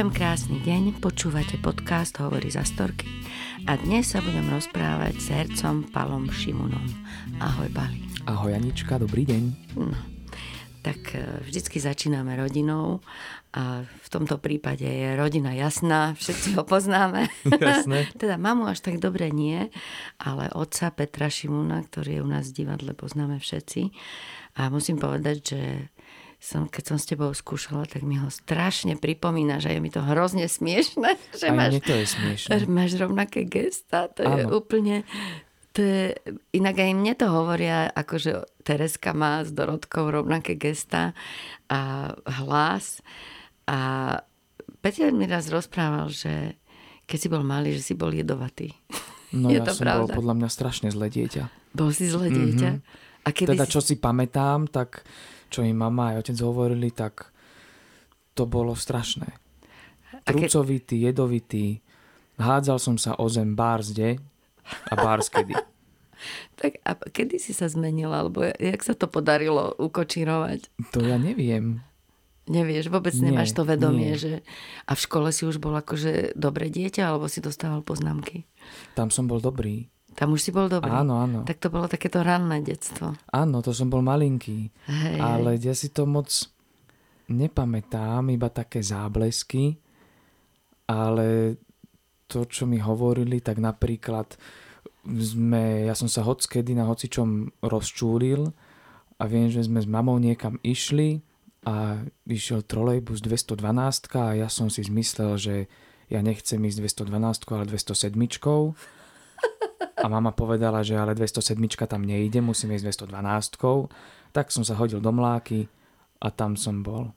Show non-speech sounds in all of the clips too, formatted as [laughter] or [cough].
Prajem krásny deň, počúvate podcast Hovorí za storky a dnes sa budem rozprávať s hercom Palom Šimunom. Ahoj Pali. Ahoj Anička, dobrý deň. No, tak e, vždycky začíname rodinou a v tomto prípade je rodina jasná, všetci ho poznáme. [laughs] Jasné. [laughs] teda mamu až tak dobre nie, ale otca Petra Šimuna, ktorý je u nás v divadle, poznáme všetci. A musím povedať, že som, keď som s tebou skúšala, tak mi ho strašne pripomína, že je mi to hrozne smiešne. [laughs] Že Aj máš, to je smiešne. [laughs] máš rovnaké gesta. To je Áno. úplne... To je, inak aj mne to hovoria, akože Tereska má s Dorotkou rovnaké gesta a hlas. A Peter mi raz rozprával, že keď si bol malý, že si bol jedovatý. No [laughs] je ja to som pravda? bol podľa mňa strašne zlé dieťa. Bol si zlé dieťa? A kedy Teda si... čo si pamätám, tak čo mi mama aj otec hovorili, tak to bolo strašné. Trucovitý, jedovitý. Hádzal som sa o zem bárzde a bárskedy. [laughs] Tak a kedy si sa zmenila? Alebo jak sa to podarilo ukočírovať? To ja neviem. Nevieš, vôbec Nie, nemáš to vedomie, nie. že... A v škole si už bol akože dobré dieťa, alebo si dostával poznámky? Tam som bol dobrý. Tam už si bol dobrý. Áno, áno. Tak to bolo takéto ranné detstvo. Áno, to som bol malinký. Hej, Ale ja si to moc nepamätám, iba také záblesky, ale to, čo mi hovorili, tak napríklad sme, ja som sa hockedy na hocičom rozčúlil a viem, že sme s mamou niekam išli a išiel trolejbus 212 a ja som si zmyslel, že ja nechcem ísť 212, ale 207. A mama povedala, že ale 207 tam nejde, musím ísť 212. Tak som sa hodil do mláky a tam som bol.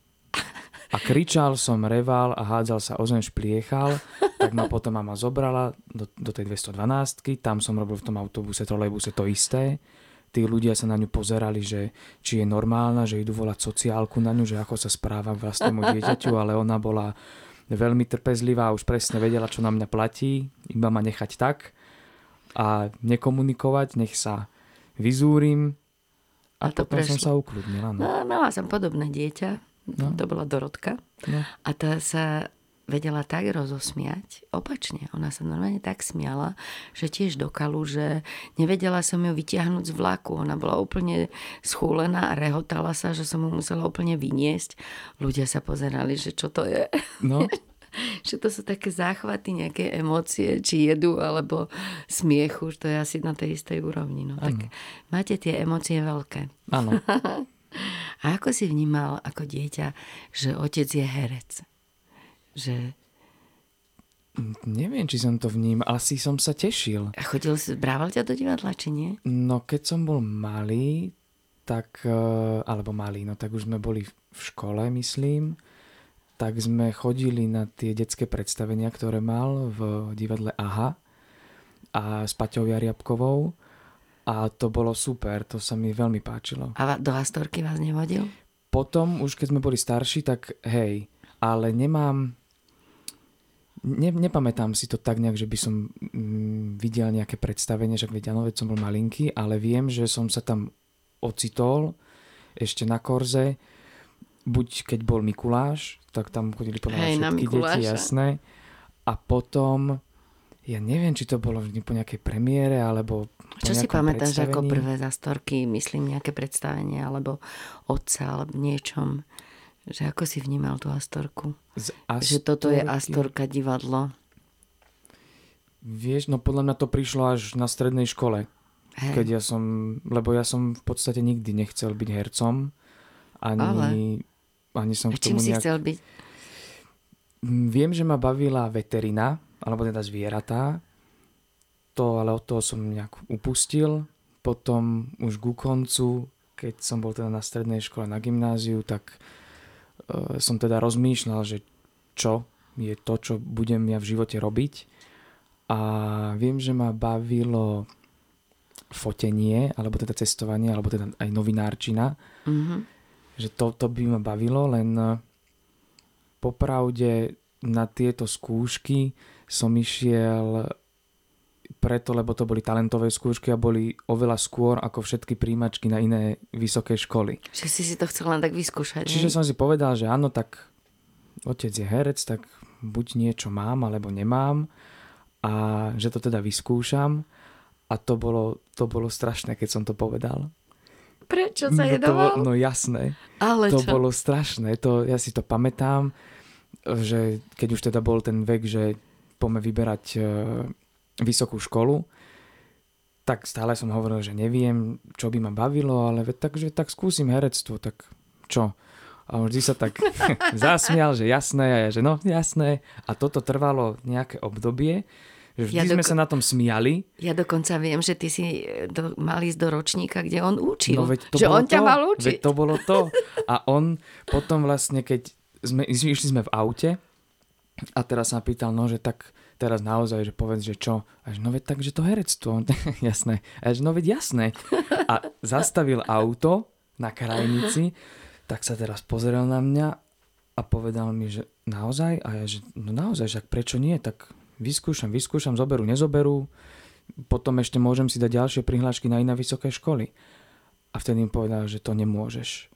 A kričal som, reval a hádzal sa o zem, špliechal. Tak ma potom mama zobrala do, do tej 212 Tam som robil v tom autobuse, trolejbuse to isté. Tí ľudia sa na ňu pozerali, že či je normálna, že idú volať sociálku na ňu, že ako sa správa vlastnému dieťaťu, ale ona bola veľmi trpezlivá, už presne vedela, čo na mňa platí, iba ma nechať tak a nekomunikovať, nech sa vyzúrim a, A to potom som prešlo. sa ukludnil. Áno. No, mala som podobné dieťa. No. To bola Dorotka. No. A tá sa vedela tak rozosmiať, opačne, ona sa normálne tak smiala, že tiež do kalu, že nevedela som ju vytiahnuť z vlaku. Ona bola úplne schúlená a rehotala sa, že som mu musela úplne vyniesť. Ľudia sa pozerali, že čo to je. No, [laughs] [laughs] že to sú také záchvaty, nejaké emócie, či jedu, alebo smiechu, že to je asi na tej istej úrovni. No, tak máte tie emócie veľké. áno. [laughs] A ako si vnímal ako dieťa, že otec je herec? Že Neviem, či som to vnímal, asi som sa tešil. a chodil si, brával ťa do divadla, či nie? No, keď som bol malý, tak, eh, alebo malý, no tak už sme boli v škole, myslím, tak sme chodili na tie detské predstavenia, ktoré mal v divadle AHA a s Paťou Jariabkovou a to bolo super, to sa mi veľmi páčilo. A do Astorky vás nevodil? Potom, už keď sme boli starší, tak hej, ale nemám... Ne, nepamätám si to tak nejak, že by som mm, videl nejaké predstavenie, že veď áno, som bol malinký, ale viem, že som sa tam ocitol ešte na Korze, buď keď bol Mikuláš, tak tam chodili podľa mňa všetky deti, jasné. A potom, ja neviem, či to bolo po nejakej premiére, alebo Čo si pamätáš ako prvé z Astorky, myslím nejaké predstavenie, alebo otca, alebo niečom? Že ako si vnímal tú Astorku? Z Že toto je Astorky. Astorka divadlo. Vieš, no podľa mňa to prišlo až na strednej škole. Hej. Keď ja som, lebo ja som v podstate nikdy nechcel byť hercom. Ani, Ale? Ani som A k čím tomu si nejak... chcel byť? Mm, Viem, že ma bavila veterina, alebo teda zvieratá. To, ale od toho som nejak upustil. Potom už ku koncu, keď som bol teda na strednej škole, na gymnáziu, tak e, som teda rozmýšľal, že čo je to, čo budem ja v živote robiť. A viem, že ma bavilo fotenie, alebo teda cestovanie, alebo teda aj novinárčina. Mhm. Že to, to by ma bavilo, len e, popravde na tieto skúšky som išiel preto, lebo to boli talentové skúšky a boli oveľa skôr ako všetky príjmačky na iné vysoké školy. Že si si to chcel len tak vyskúšať. Čiže hej? som si povedal, že áno, tak otec je herec, tak buď niečo mám, alebo nemám a že to teda vyskúšam a to bolo, to bolo strašné, keď som to povedal. Prečo sa No, jedoval? bolo, no jasné, Ale to čo? bolo strašné, to, ja si to pamätám, že keď už teda bol ten vek, že poďme vyberať e, vysokú školu, tak stále som hovoril, že neviem, čo by ma bavilo, ale takže tak skúsim herectvo, tak čo? A on vždy sa tak [laughs] zasmial, že jasné, a ja, že no jasné. A toto trvalo nejaké obdobie, že vždy Ja sme doko- sa na tom smiali. Ja dokonca viem, že ty si e, do, mal ísť do ročníka, kde on učil. No veď to že on ťa to, mal Veď učiť. to bolo to. [laughs] A on potom vlastne, keď sme, išli sme v aute a teraz sa pýtal, no že tak teraz naozaj, že povedz, že čo? A že no veď tak, že to herectvo. [laughs] jasné. A ja, že no veď jasné. A zastavil auto na krajnici, tak sa teraz pozrel na mňa a povedal mi, že naozaj? A ja, že no naozaj, že prečo nie? Tak vyskúšam, vyskúšam, zoberú, nezoberú. Potom ešte môžem si dať ďalšie prihlášky na iné vysoké školy. A vtedy im povedal, že to nemôžeš.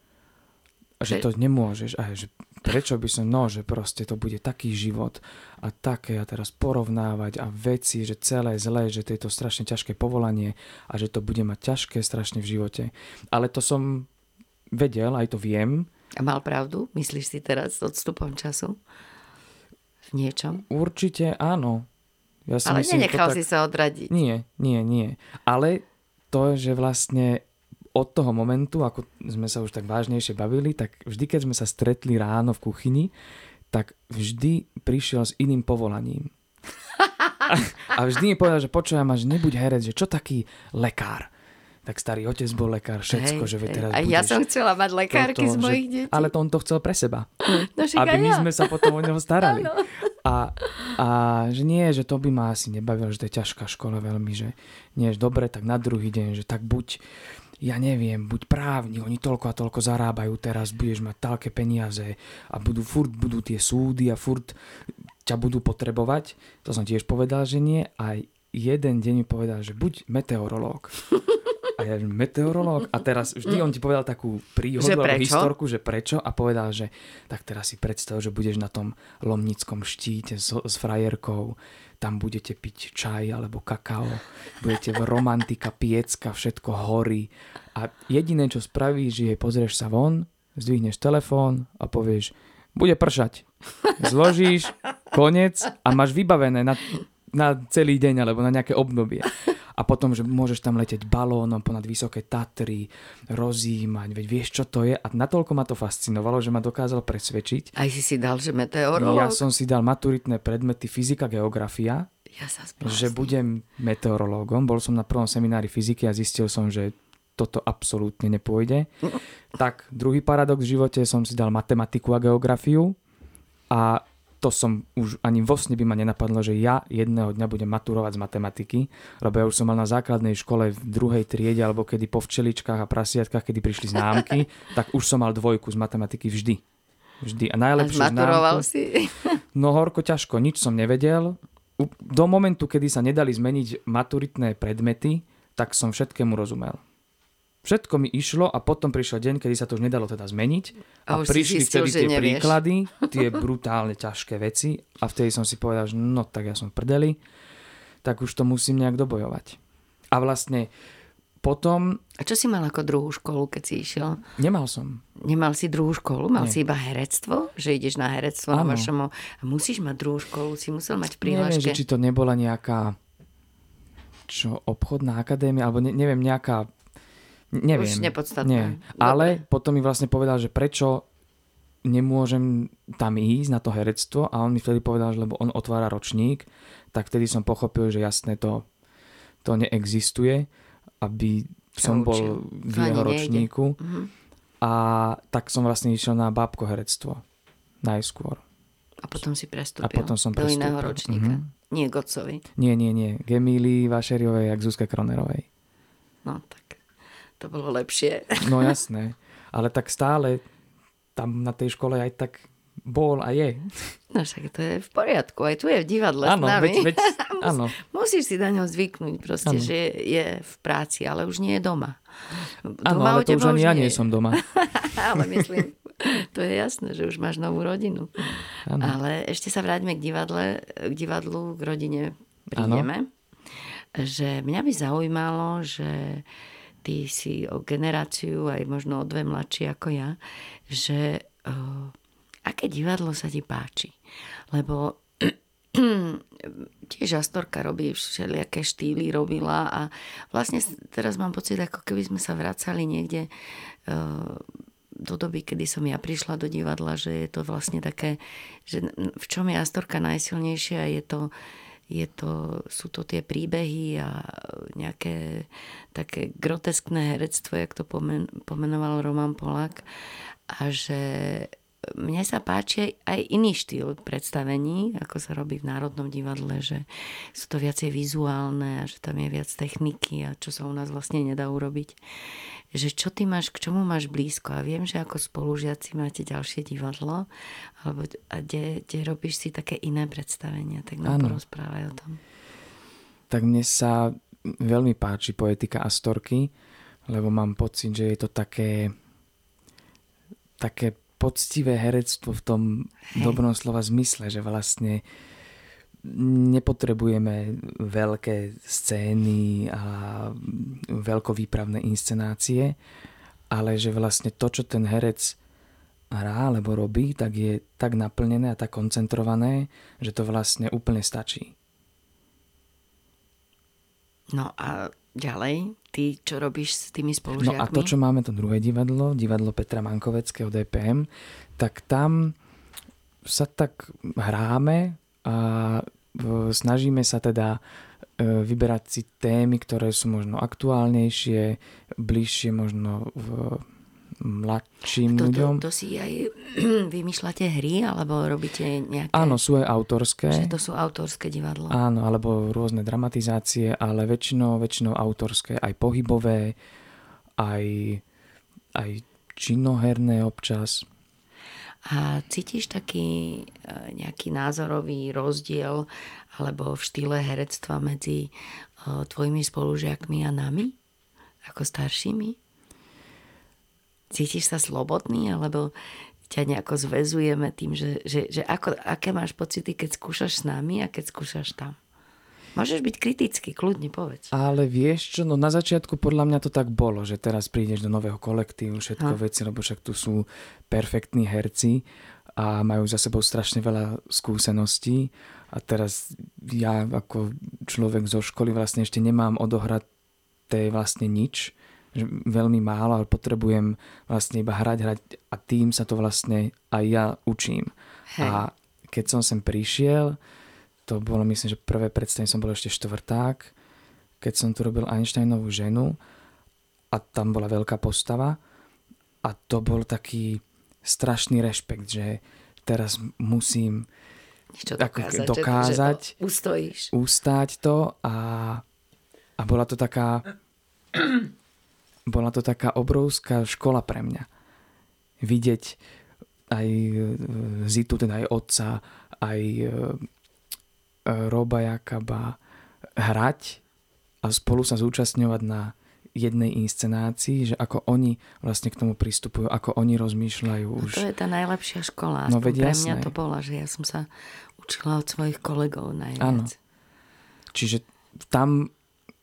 Že to nemôžeš. A že prečo by som, no, že proste to bude taký život a také a teraz porovnávať a veci, že celé zlé, že to je to strašne ťažké povolanie a že to bude mať ťažké strašne v živote. Ale to som vedel, aj to viem. A mal pravdu? Myslíš si teraz s odstupom času? V niečom? Určite áno. Ja si Ale myslím, nenechal tak... si sa odradiť. Nie, nie, nie. Ale to, že vlastne od toho momentu, ako sme sa už tak vážnejšie bavili, tak vždy, keď sme sa stretli ráno v kuchyni, tak vždy prišiel s iným povolaním. A, [laughs] a vždy mi povedal, že počujem, že nebuď herec, že čo taký lekár. Tak starý otec bol lekár, všetko, Hej, že hej. teraz A ja som chcela mať lekárky toto, z mojich že, detí. Ale to on to chcel pre seba. no, aby my sme sa potom o neho starali. Áno. A, a že nie, že to by ma asi nebavilo, že to je ťažká škola veľmi, že nie, že dobre, tak na druhý deň, že tak buď, ja neviem, buď právnik, oni toľko a toľko zarábajú teraz, budeš mať toľké peniaze a budú, furt budú tie súdy a furt ťa budú potrebovať. To som tiež povedal, že nie. A jeden deň mi povedal, že buď meteorológ. [laughs] A ja, meteorológ? A teraz vždy on ti povedal takú príhodu Že alebo historku, že prečo a povedal, že tak teraz si predstav, že budeš na tom lomnickom štíte s, s frajerkou, tam budete piť čaj alebo kakao, budete v romantika, piecka, všetko horí a jediné, čo spravíš, je pozrieš sa von, zdvihneš telefón a povieš, bude pršať. Zložíš, konec a máš vybavené na, na celý deň alebo na nejaké obdobie. A potom, že môžeš tam leteť balónom ponad vysoké Tatry, rozímať, veď vieš, čo to je. A natoľko ma to fascinovalo, že ma dokázal presvedčiť. Aj si si dal, že meteorológ? Ja som si dal maturitné predmety fyzika, geografia, Ja sa že zblázni. budem meteorológom. Bol som na prvom seminári fyziky a zistil som, že toto absolútne nepôjde. [laughs] Tak, druhý paradox v živote som si dal matematiku a geografiu a to som už ani vo sne by ma nenapadlo, že ja jedného dňa budem maturovať z matematiky, lebo ja už som mal na základnej škole v druhej triede, alebo kedy po včeličkách a prasiatkách, kedy prišli známky, [laughs] tak už som mal dvojku z matematiky vždy. Vždy. A A najlepšiu zmaturoval známku... si? [laughs] No horko ťažko, nič som nevedel. Do momentu, kedy sa nedali zmeniť maturitné predmety, tak som všetkému rozumel. Všetko mi išlo a potom prišiel deň, kedy sa to už nedalo teda zmeniť a, A už prišli zistil, vtedy tie nevieš. príklady, tie brutálne ťažké veci a vtedy som si povedal, že no tak ja som v prdeli, tak už to musím nejak dobojovať. A vlastne potom A čo si mal ako druhú školu, keď si išiel? nemal som. Nemal si druhú školu? Mal Nie. si iba herectvo? Že ideš na herectvo na Áno. vašom... A musíš mať druhú školu, si musel mať v Neviem, prihláške. že či to nebola nejaká čo, obchodná akadémia, alebo ne, neviem, nejaká neviem. Už nepodstatné. Nie. Dobre. Ale potom mi vlastne povedal, že prečo nemôžem tam ísť na to herectvo a on mi vtedy povedal, že lebo on otvára ročník, tak vtedy som pochopil, že jasné to, to neexistuje, aby som bol v jeho ročníku. Mhm. A tak som vlastne išiel na bábko herectvo. Najskôr. A potom si prestúpil A potom som do iného prestúpil. ročníka. Mhm. Nie Gocovi. Nie, nie, nie. K Emílii Vašeriovej a Zuzke Kronerovej. No tak to bolo lepšie. No jasné. Ale tak stále tam na tej škole aj tak bol a je. No však to je v poriadku. Aj tu je v divadle s Áno, nami. veď, veď, [laughs] áno. Musíš si na ňo zvyknúť proste, Áno. že je v práci, ale už nie je doma. Áno, ale to už ani ja nie som doma. [laughs] ale myslím, to je jasné, že už máš novú rodinu. Ano. Ale ešte sa vráťme k, divadle, k divadlu, k rodine prídeme. Ano. Že mňa by zaujímalo, že ty si o generáciu, aj možno o dve mladší ako ja, že uh, aké divadlo sa ti páči? Lebo [clears throat] tiež Astorka robí všelijaké štýly, robila a vlastne teraz mám pocit, ako keby sme sa vracali niekde uh, do doby, kedy som ja prišla do divadla, že je to vlastne také, že v čom je Astorka najsilnejšia, je to, je to, sú to tie príbehy a nejaké také groteskné herectvo, jak to pomen, pomenoval Roman Polak a že mne sa páči aj iný štýl predstavení, ako sa robí v Národnom divadle, že sú to viacej vizuálne a že tam je viac techniky a čo sa u nás vlastne nedá urobiť. Že čo ty máš, k čomu máš blízko. A viem, že ako spolužiaci máte ďalšie divadlo, alebo a kde, kde robíš si také iné predstavenia. Tak nám porozprávaj o tom. Tak mne sa veľmi páči poetika Astorky, lebo mám pocit, že je to také také poctivé herectvo v tom Hej. dobrom slova zmysle, že vlastne nepotrebujeme veľké scény a veľkovýpravné inscenácie, ale že vlastne to, čo ten herec hrá alebo robí, tak je tak naplnené a tak koncentrované, že to vlastne úplne stačí. No a ďalej, ty čo robíš s tými spolužiakmi? No a to, čo máme to druhé divadlo, divadlo Petra Mankoveckého DPM, tak tam sa tak hráme a snažíme sa teda e, vyberať si témy, ktoré sú možno aktuálnejšie, bližšie možno v mladším to, ľuďom. To, to si aj [clears throat] vymýšľate hry, alebo robíte nejaké... Áno, sú aj autorské. Že to sú autorské divadlo. Áno, alebo rôzne dramatizácie, ale väčšinou, väčšinou autorské, aj pohybové, aj, aj činoherné občas. A cítiš taký e, nejaký názorový rozdiel alebo v štýle herectva medzi e, tvojimi spolužiakmi a nami, ako staršími? Cítiš sa slobodný, alebo ťa nejako zväzujeme tým, že, že, že ako, aké máš pocity, keď skúšaš s nami a keď skúšaš tam. Môžeš byť kritický, kľudne povedz. Ale vieš čo, no na začiatku podľa mňa to tak bolo, že teraz prídeš do nového kolektívu, všetko ha. veci, lebo však tu sú perfektní herci a majú za sebou strašne veľa skúseností a teraz ja ako človek zo školy vlastne ešte nemám odohrať vlastne nič, veľmi málo, ale potrebujem vlastne iba hrať, hrať a tým sa to vlastne aj ja učím. Hej. A keď som sem prišiel, to bolo myslím, že prvé predstavenie som bol ešte štvrták, keď som tu robil Einsteinovú ženu a tam bola veľká postava a to bol taký strašný rešpekt, že teraz musím Čo dokázať, dokázať že, že to ustojíš. ustáť to a, a bola to taká bola to taká obrovská škola pre mňa. Vidieť aj e, Zitu, teda aj otca, aj e, e, Roba Jakaba hrať a spolu sa zúčastňovať na jednej inscenácii, že ako oni vlastne k tomu pristupujú, ako oni rozmýšľajú. Už. A to je tá najlepšia škola. No, veď pre mňa to bola, že ja som sa učila od svojich kolegov najviac. Áno. Čiže tam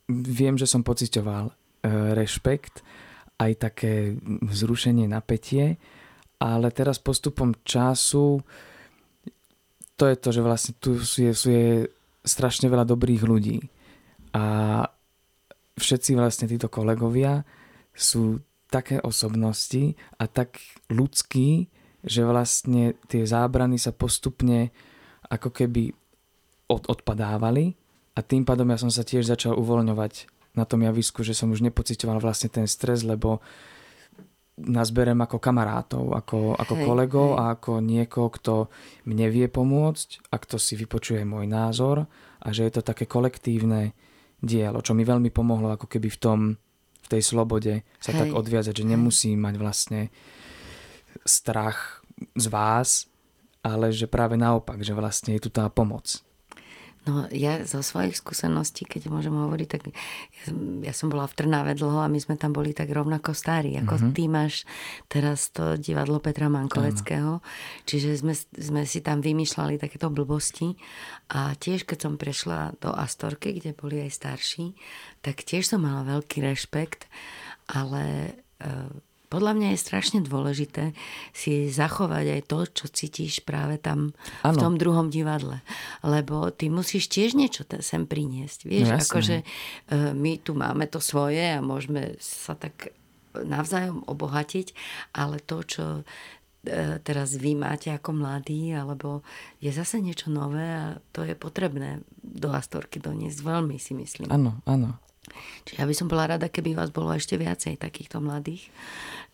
viem, že som pocitoval rešpekt, aj také vzrušenie, napätie, ale teraz postupom času to je to, že vlastne tu je, je strašne veľa dobrých ľudí. A všetci vlastne títo kolegovia sú také osobnosti a tak ľudskí, že vlastne tie zábrany sa postupne ako keby od, odpadávali. A tým pádom ja som sa tiež začal uvoľňovať na tom javisku, že som už nepocitoval vlastne ten stres, lebo nás berem ako kamarátov, ako, ako hej, kolegov hej. a ako niekoho, kto mne vie pomôcť a kto si vypočuje môj názor a že je to také kolektívne dielo, čo mi veľmi pomohlo ako keby v tom, v tej slobode sa hej. tak odviazať, že nemusím mať vlastne strach z vás, ale že práve naopak, že vlastne je tu tá pomoc. No ja zo svojich skúseností, keď môžem hovoriť, tak ja, ja som bola v Trnave dlho a my sme tam boli tak rovnako starí, ako mm-hmm. ty máš teraz to divadlo Petra Mankoveckého. Ano. Čiže sme, sme si tam vymýšľali takéto blbosti a tiež keď som prešla do Astorky, kde boli aj starší, tak tiež som mala veľký rešpekt, ale e, podľa mňa je strašne dôležité si zachovať aj to, čo cítiš práve tam ano. v tom druhom divadle. Lebo ty musíš tiež niečo sem priniesť. Vieš, no, akože e, my tu máme to svoje a môžeme sa tak navzájom obohatiť, ale to, čo e, teraz vy máte ako mladí, alebo je zase niečo nové a to je potrebné do Astorky doniesť veľmi, si myslím. Áno, áno. Čiže ja by som bola rada, keby vás bolo ešte viacej takýchto mladých,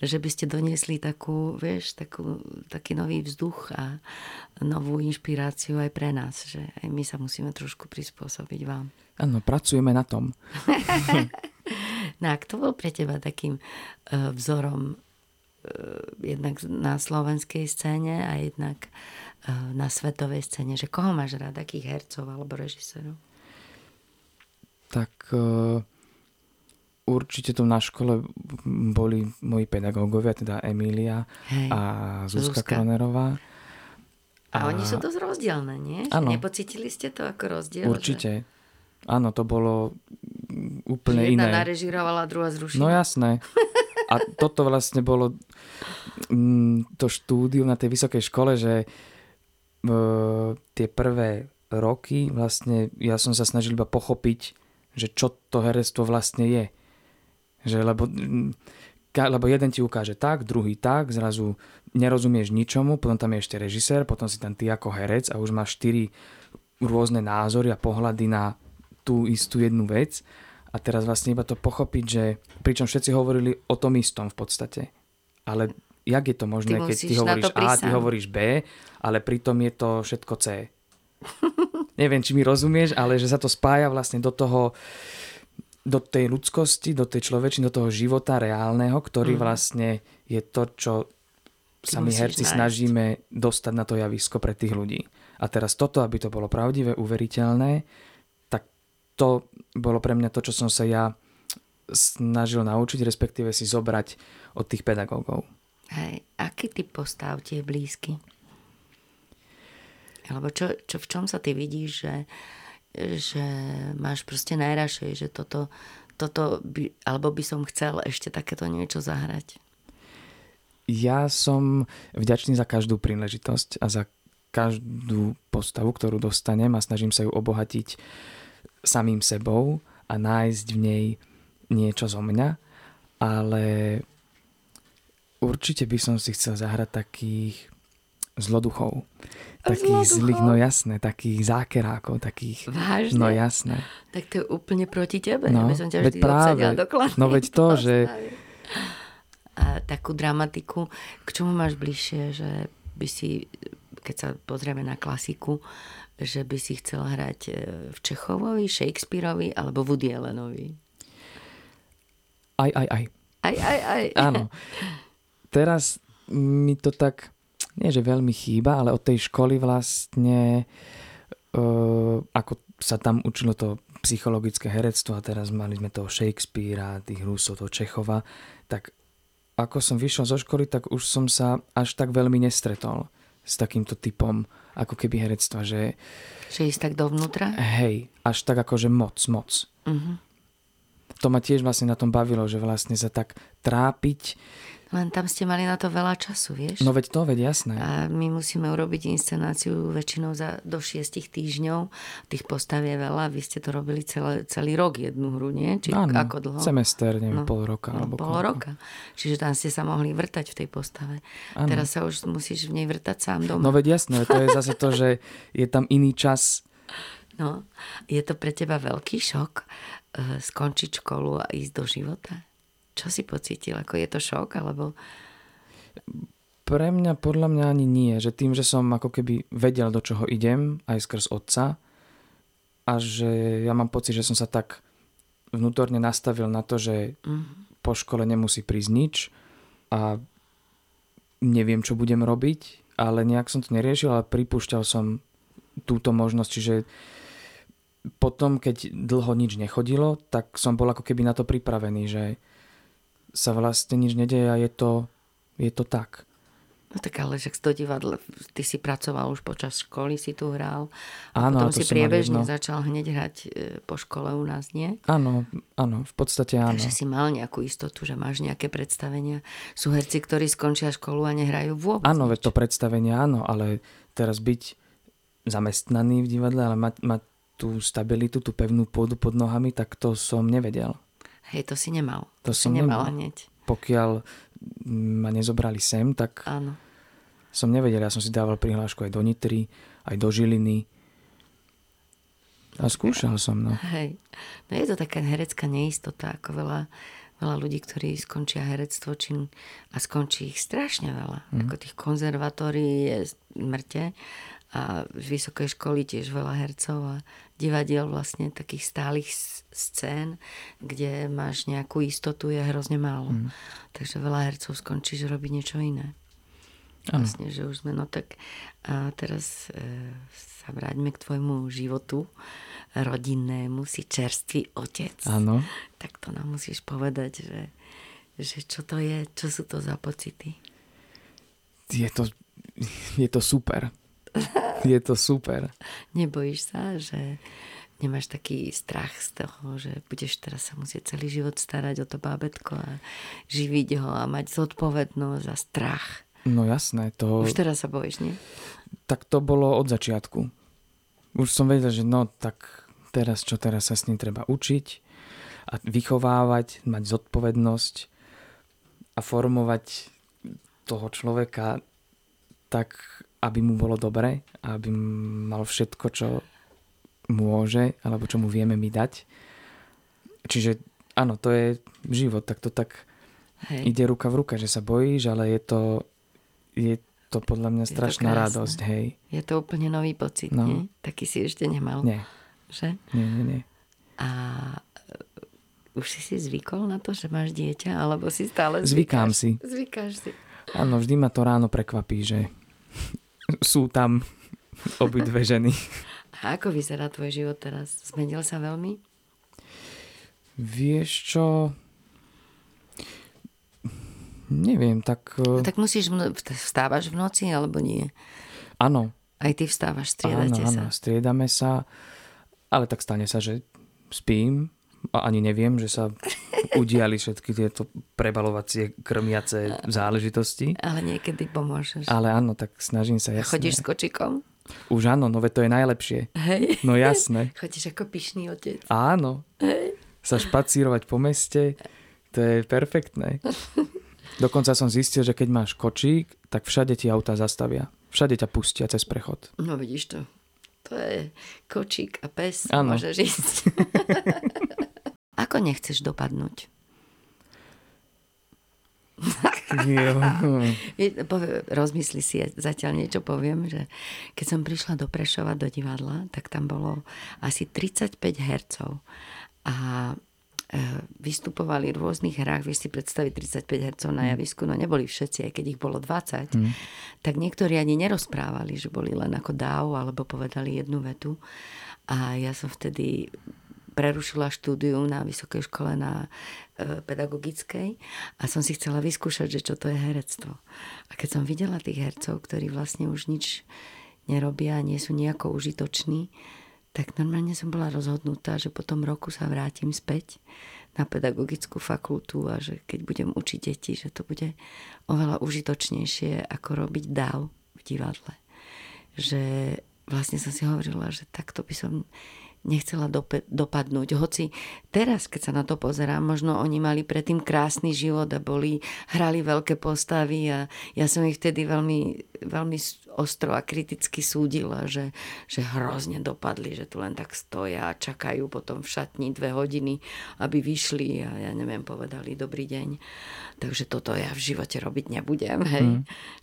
že by ste doniesli takú, vieš, takú, taký nový vzduch a novú inšpiráciu aj pre nás, že aj my sa musíme trošku prispôsobiť vám. Áno, pracujeme na tom. [laughs] no a kto bol pre teba takým uh, vzorom uh, jednak na slovenskej scéne a jednak uh, na svetovej scéne, že koho máš rád, akých hercov alebo režisérov? Tak uh, určite tu na škole boli moji pedagógovia, teda Emília Hej, a Zuzka, Zuzka Kronerová. A, a oni sú dosť rozdielne, nie? Ano. Nepocítili ste to ako rozdiel? Určite. Že... Áno, to bolo úplne jedna iné. narežirovala, druhá zrušila. No jasné. A toto vlastne bolo mm, to štúdium na tej vysokej škole, že uh, tie prvé roky vlastne ja som sa snažil iba pochopiť že čo to herectvo vlastne je. Že, lebo, lebo jeden ti ukáže tak, druhý tak, zrazu nerozumieš ničomu, potom tam je ešte režisér, potom si tam ty ako herec a už máš štyri rôzne názory a pohľady na tú istú jednu vec. A teraz vlastne iba to pochopiť, že pričom všetci hovorili o tom istom v podstate. Ale jak je to možné, ty keď ty hovoríš A, ty hovoríš B, ale pritom je to všetko C. [laughs] neviem, či mi rozumieš, ale že sa to spája vlastne do toho, do tej ľudskosti, do tej človečiny, do toho života reálneho, ktorý mm. vlastne je to, čo sa my herci nájsť. snažíme dostať na to javisko pre tých ľudí. A teraz toto, aby to bolo pravdivé, uveriteľné, tak to bolo pre mňa to, čo som sa ja snažil naučiť, respektíve si zobrať od tých pedagógov. Hej, aký typ postav ti je blízky? Alebo čo, čo, v čom sa ty vidíš, že, že máš proste najrašej, že toto, toto by, alebo by som chcel ešte takéto niečo zahrať? Ja som vďačný za každú príležitosť a za každú postavu, ktorú dostanem a snažím sa ju obohatiť samým sebou a nájsť v nej niečo zo mňa, ale určite by som si chcel zahrať takých zloduchov. Takých zlých, no jasné, takých zákerákov, takých... Vážne? No jasné. Tak to je úplne proti tebe. No, ja by som ťa vždy práve, No veď to, že... A takú dramatiku, k čomu máš bližšie, že by si, keď sa pozrieme na klasiku, že by si chcel hrať e, v Čechovovi, Shakespeareovi alebo Woody Allenovi? Aj, aj, aj. Aj, aj, aj. Áno. [laughs] Teraz mi to tak nie že veľmi chýba, ale od tej školy vlastne uh, ako sa tam učilo to psychologické herectvo a teraz mali sme toho Shakespearea, tých Rusov, toho Čechova, tak ako som vyšiel zo školy, tak už som sa až tak veľmi nestretol s takýmto typom ako keby herectva, že... Že ísť tak dovnútra? Hej, až tak akože moc, moc. Uh-huh. To ma tiež vlastne na tom bavilo, že vlastne sa tak trápiť len tam ste mali na to veľa času, vieš? No veď to, veď jasné. A my musíme urobiť inscenáciu väčšinou za, do šiestich týždňov. Tých postav je veľa. Vy ste to robili celé, celý rok jednu hru, nie? Či Áno, ako dlho? semester, neviem, no, pol roka. No, alebo pol koľko. roka. Čiže tam ste sa mohli vrtať v tej postave. Ano. Teraz sa už musíš v nej vrtať sám doma. No veď jasné, to je zase to, že je tam iný čas. No, je to pre teba veľký šok uh, skončiť školu a ísť do života? Čo si pocítil? Ako je to šok? Alebo... Pre mňa, podľa mňa ani nie. Že tým, že som ako keby vedel, do čoho idem, aj skrz otca, a že ja mám pocit, že som sa tak vnútorne nastavil na to, že mm. po škole nemusí prísť nič a neviem, čo budem robiť, ale nejak som to neriešil, ale pripúšťal som túto možnosť, čiže potom, keď dlho nič nechodilo, tak som bol ako keby na to pripravený, že sa vlastne nič nedeje a je to, je to tak. No tak ale že to divadle, ty si pracoval už počas školy, si tu hral. A áno, potom si priebežne začal hneď hrať e, po škole u nás, nie? Áno, áno, v podstate áno. Takže si mal nejakú istotu, že máš nejaké predstavenia. Sú herci, ktorí skončia školu a nehrajú vôbec Áno, veď to predstavenie áno, ale teraz byť zamestnaný v divadle, ale mať, mať tú stabilitu, tú pevnú pôdu pod nohami, tak to som nevedel. Hej, to si nemal. To, to si nemal. hneď. Pokiaľ ma nezobrali sem, tak Áno. som nevedel. Ja som si dával prihlášku aj do Nitry, aj do Žiliny. A skúšal som, no. Hej. No je to taká herecká neistota, ako veľa, veľa ľudí, ktorí skončia herectvo čin, a skončí ich strašne veľa. Mm. Ako tých konzervatórií je mŕte a z vysokej školy tiež veľa hercov a divadiel vlastne takých stálych scén, kde máš nejakú istotu, je hrozne málo. Mm. Takže veľa hercov skončí, že robí niečo iné. Áno. Vlastne, že už sme, no tak a teraz e, sa vráťme k tvojmu životu rodinnému, si čerstvý otec. Áno. Tak to nám musíš povedať, že, že čo to je, čo sú to za pocity. Je to, je to super. [laughs] Je to super. Nebojíš sa, že nemáš taký strach z toho, že budeš teraz sa musieť celý život starať o to bábetko a živiť ho a mať zodpovednosť a strach. No jasné, to... Už teraz sa bojíš, nie? tak to bolo od začiatku. Už som vedel, že no tak teraz čo teraz sa s ním treba učiť a vychovávať, mať zodpovednosť a formovať toho človeka tak, aby mu bolo dobre, aby mal všetko, čo môže, alebo čo mu vieme my dať. Čiže áno, to je život, tak to tak Hej. ide ruka v ruka, že sa bojíš, ale je to, je to podľa mňa strašná radosť, hej. Je to úplne nový pocit, No. nie? Taký si ešte nemal. Nie, Že? nie, nie, nie. A e, už si si zvykol na to, že máš dieťa, alebo si stále Zvykám zvykáš? si. Zvykáš si. Áno, vždy ma to ráno prekvapí, že sú tam obidve ženy. A ako vyzerá tvoj život teraz? Zmenil sa veľmi? Vieš čo? Neviem, tak No, eh, tak musíš, v no- vstávaš v noci, alebo nie? áno, Aj ty vstávaš, áno, striedate sa. áno, striedame sa, ale tak stane sa, že spím a ani neviem, že sa udiali všetky tieto prebalovacie krmiace záležitosti. Ale niekedy pomôžeš. Ale áno, tak snažím sa jasne. Chodíš s kočikom? Už áno, no to je najlepšie. Hej. No jasné. Chodíš ako pyšný otec. Áno. Sa špacírovať po meste, to je perfektné. Dokonca som zistil, že keď máš kočík, tak všade ti auta zastavia. Všade ťa pustia cez prechod. No vidíš to. To je kočík a pes. Áno. Môžeš ísť. [laughs] ako nechceš dopadnúť? Rozmysli si, ja zatiaľ niečo poviem, že keď som prišla do Prešova do divadla, tak tam bolo asi 35 hercov a e, vystupovali v rôznych hrách, vieš si predstaviť 35 hercov na javisku, no neboli všetci, aj keď ich bolo 20, tak niektorí ani nerozprávali, že boli len ako dáv, alebo povedali jednu vetu. A ja som vtedy prerušila štúdium na vysokej škole na e, pedagogickej a som si chcela vyskúšať, že čo to je herectvo. A keď som videla tých hercov, ktorí vlastne už nič nerobia, nie sú nejako užitoční, tak normálne som bola rozhodnutá, že po tom roku sa vrátim späť na pedagogickú fakultu a že keď budem učiť deti, že to bude oveľa užitočnejšie ako robiť dáv v divadle. Že vlastne som si hovorila, že takto by som nechcela dope- dopadnúť. Hoci teraz, keď sa na to pozerám, možno oni mali predtým krásny život a boli, hrali veľké postavy a ja som ich vtedy veľmi, veľmi ostro a kriticky súdila, že, že hrozne dopadli, že tu len tak stoja a čakajú potom v šatni dve hodiny, aby vyšli a ja neviem, povedali dobrý deň. Takže toto ja v živote robiť nebudem, hej.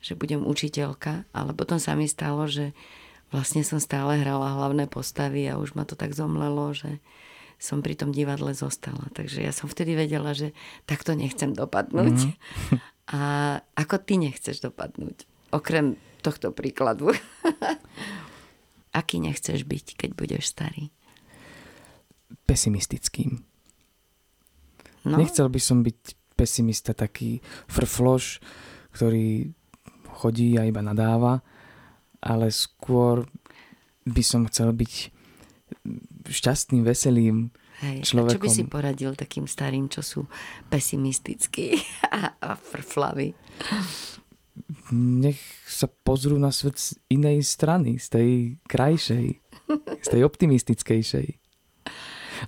Že budem učiteľka, ale potom sa mi stalo, že vlastne som stále hrala hlavné postavy a už ma to tak zomlelo, že som pri tom divadle zostala. Takže ja som vtedy vedela, že takto nechcem dopadnúť. [laughs] A ako ty nechceš dopadnúť? Okrem tohto príkladu. [laughs] Aký nechceš byť, keď budeš starý? pesimistickým. No, Nechcel by som byť pesimista, taký frfloš, ktorý chodí a iba nadáva, ale skôr by som chcel byť šťastným, veselým hej. A čo človekom. by si poradil takým starým, čo sú pesimistickí [laughs] a, a frflaví? Nech sa pozrú na svet z inej strany, z tej krajšej, z tej optimistickejšej.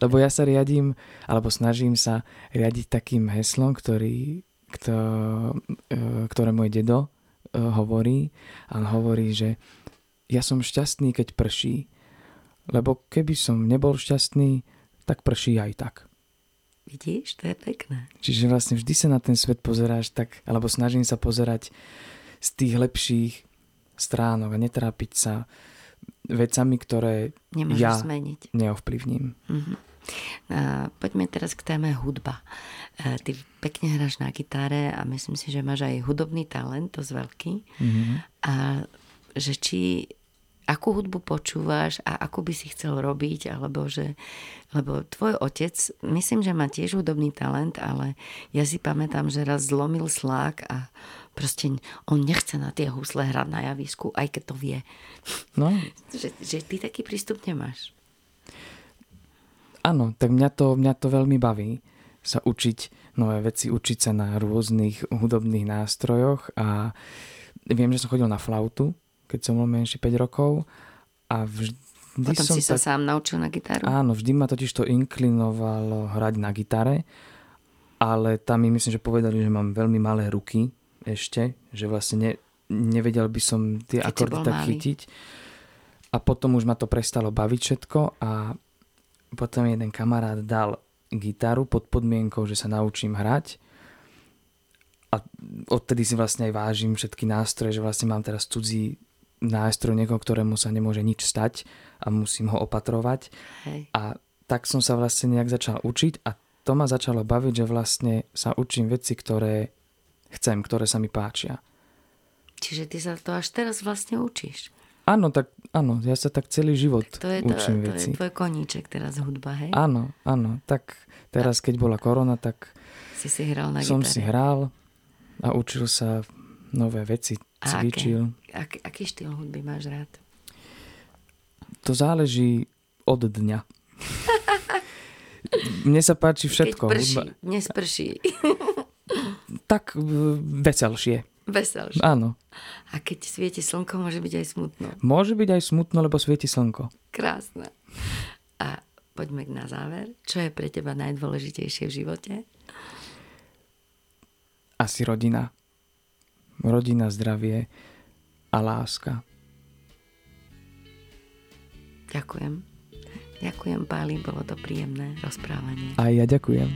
Lebo ja sa riadím, alebo snažím sa riadiť takým heslom, ktorý, kto, e, ktoré môj dedo hovorí. A on hovorí, že ja som šťastný, keď prší. Lebo keby som nebol šťastný, tak prší aj tak. Vidíš, to je pekné. Čiže vlastne vždy sa na ten svet pozeráš tak, alebo snažím sa pozerať z tých lepších stránok a netrápiť sa vecami, ktoré Nemôžeš ja zmeniť. neovplyvním. Mhm. A poďme teraz k téme hudba. E, Ty pekne hráš na gitare a myslím si, že máš aj hudobný talent, dosť veľký. Mhm. A že či akú hudbu počúvaš a ako by si chcel robiť, alebo že, lebo tvoj otec, myslím, že má tiež hudobný talent, ale ja si pamätám, že raz zlomil slák a proste on nechce na tie husle hrať na javisku, aj keď to vie. No, [laughs] Že, že ty taký prístup nemáš. Áno, tak mňa to, mňa to veľmi baví sa učiť nové veci, učiť sa na rôznych hudobných nástrojoch a viem, že som chodil na flautu, keď som bol menší 5 rokov a vždy Potom som si sa tak, sám naučil na gitaru? Áno, vždy ma totiž to inklinovalo hrať na gitare, ale tam mi myslím, že povedali, že mám veľmi malé ruky ešte, že vlastne ne, nevedel by som tie Keď akordy tak malý. chytiť. A potom už ma to prestalo baviť všetko a potom jeden kamarát dal gitaru pod podmienkou, že sa naučím hrať. A odtedy si vlastne aj vážim všetky nástroje, že vlastne mám teraz cudzí nástroj niekoho, ktorému sa nemôže nič stať a musím ho opatrovať. Hej. A tak som sa vlastne nejak začal učiť a to ma začalo baviť, že vlastne sa učím veci, ktoré chcem, ktoré sa mi páčia. Čiže ty sa to až teraz vlastne učíš. Áno, tak áno, ja sa tak celý život To je, to, učím to veci. je tvoj koníček teraz hudba, hej? Áno, áno, tak teraz keď bola korona, tak Si si hral na som gitare. si hral a učil sa nové veci, A cvičil. Ak, aký štýl hudby máš rád? To záleží od dňa. Mne sa páči všetko. Keď prší, Hudba- nesprší. Tak e, veselšie. Veselš. Áno. A keď svieti slnko, môže byť aj smutno. Môže byť aj smutno, lebo svieti slnko. Krásne. A poďme na záver. Čo je pre teba najdôležitejšie v živote? Asi rodina. Rodina, zdravie a láska. Ďakujem. Ďakujem, Páli, bolo to príjemné rozprávanie. A ja ďakujem.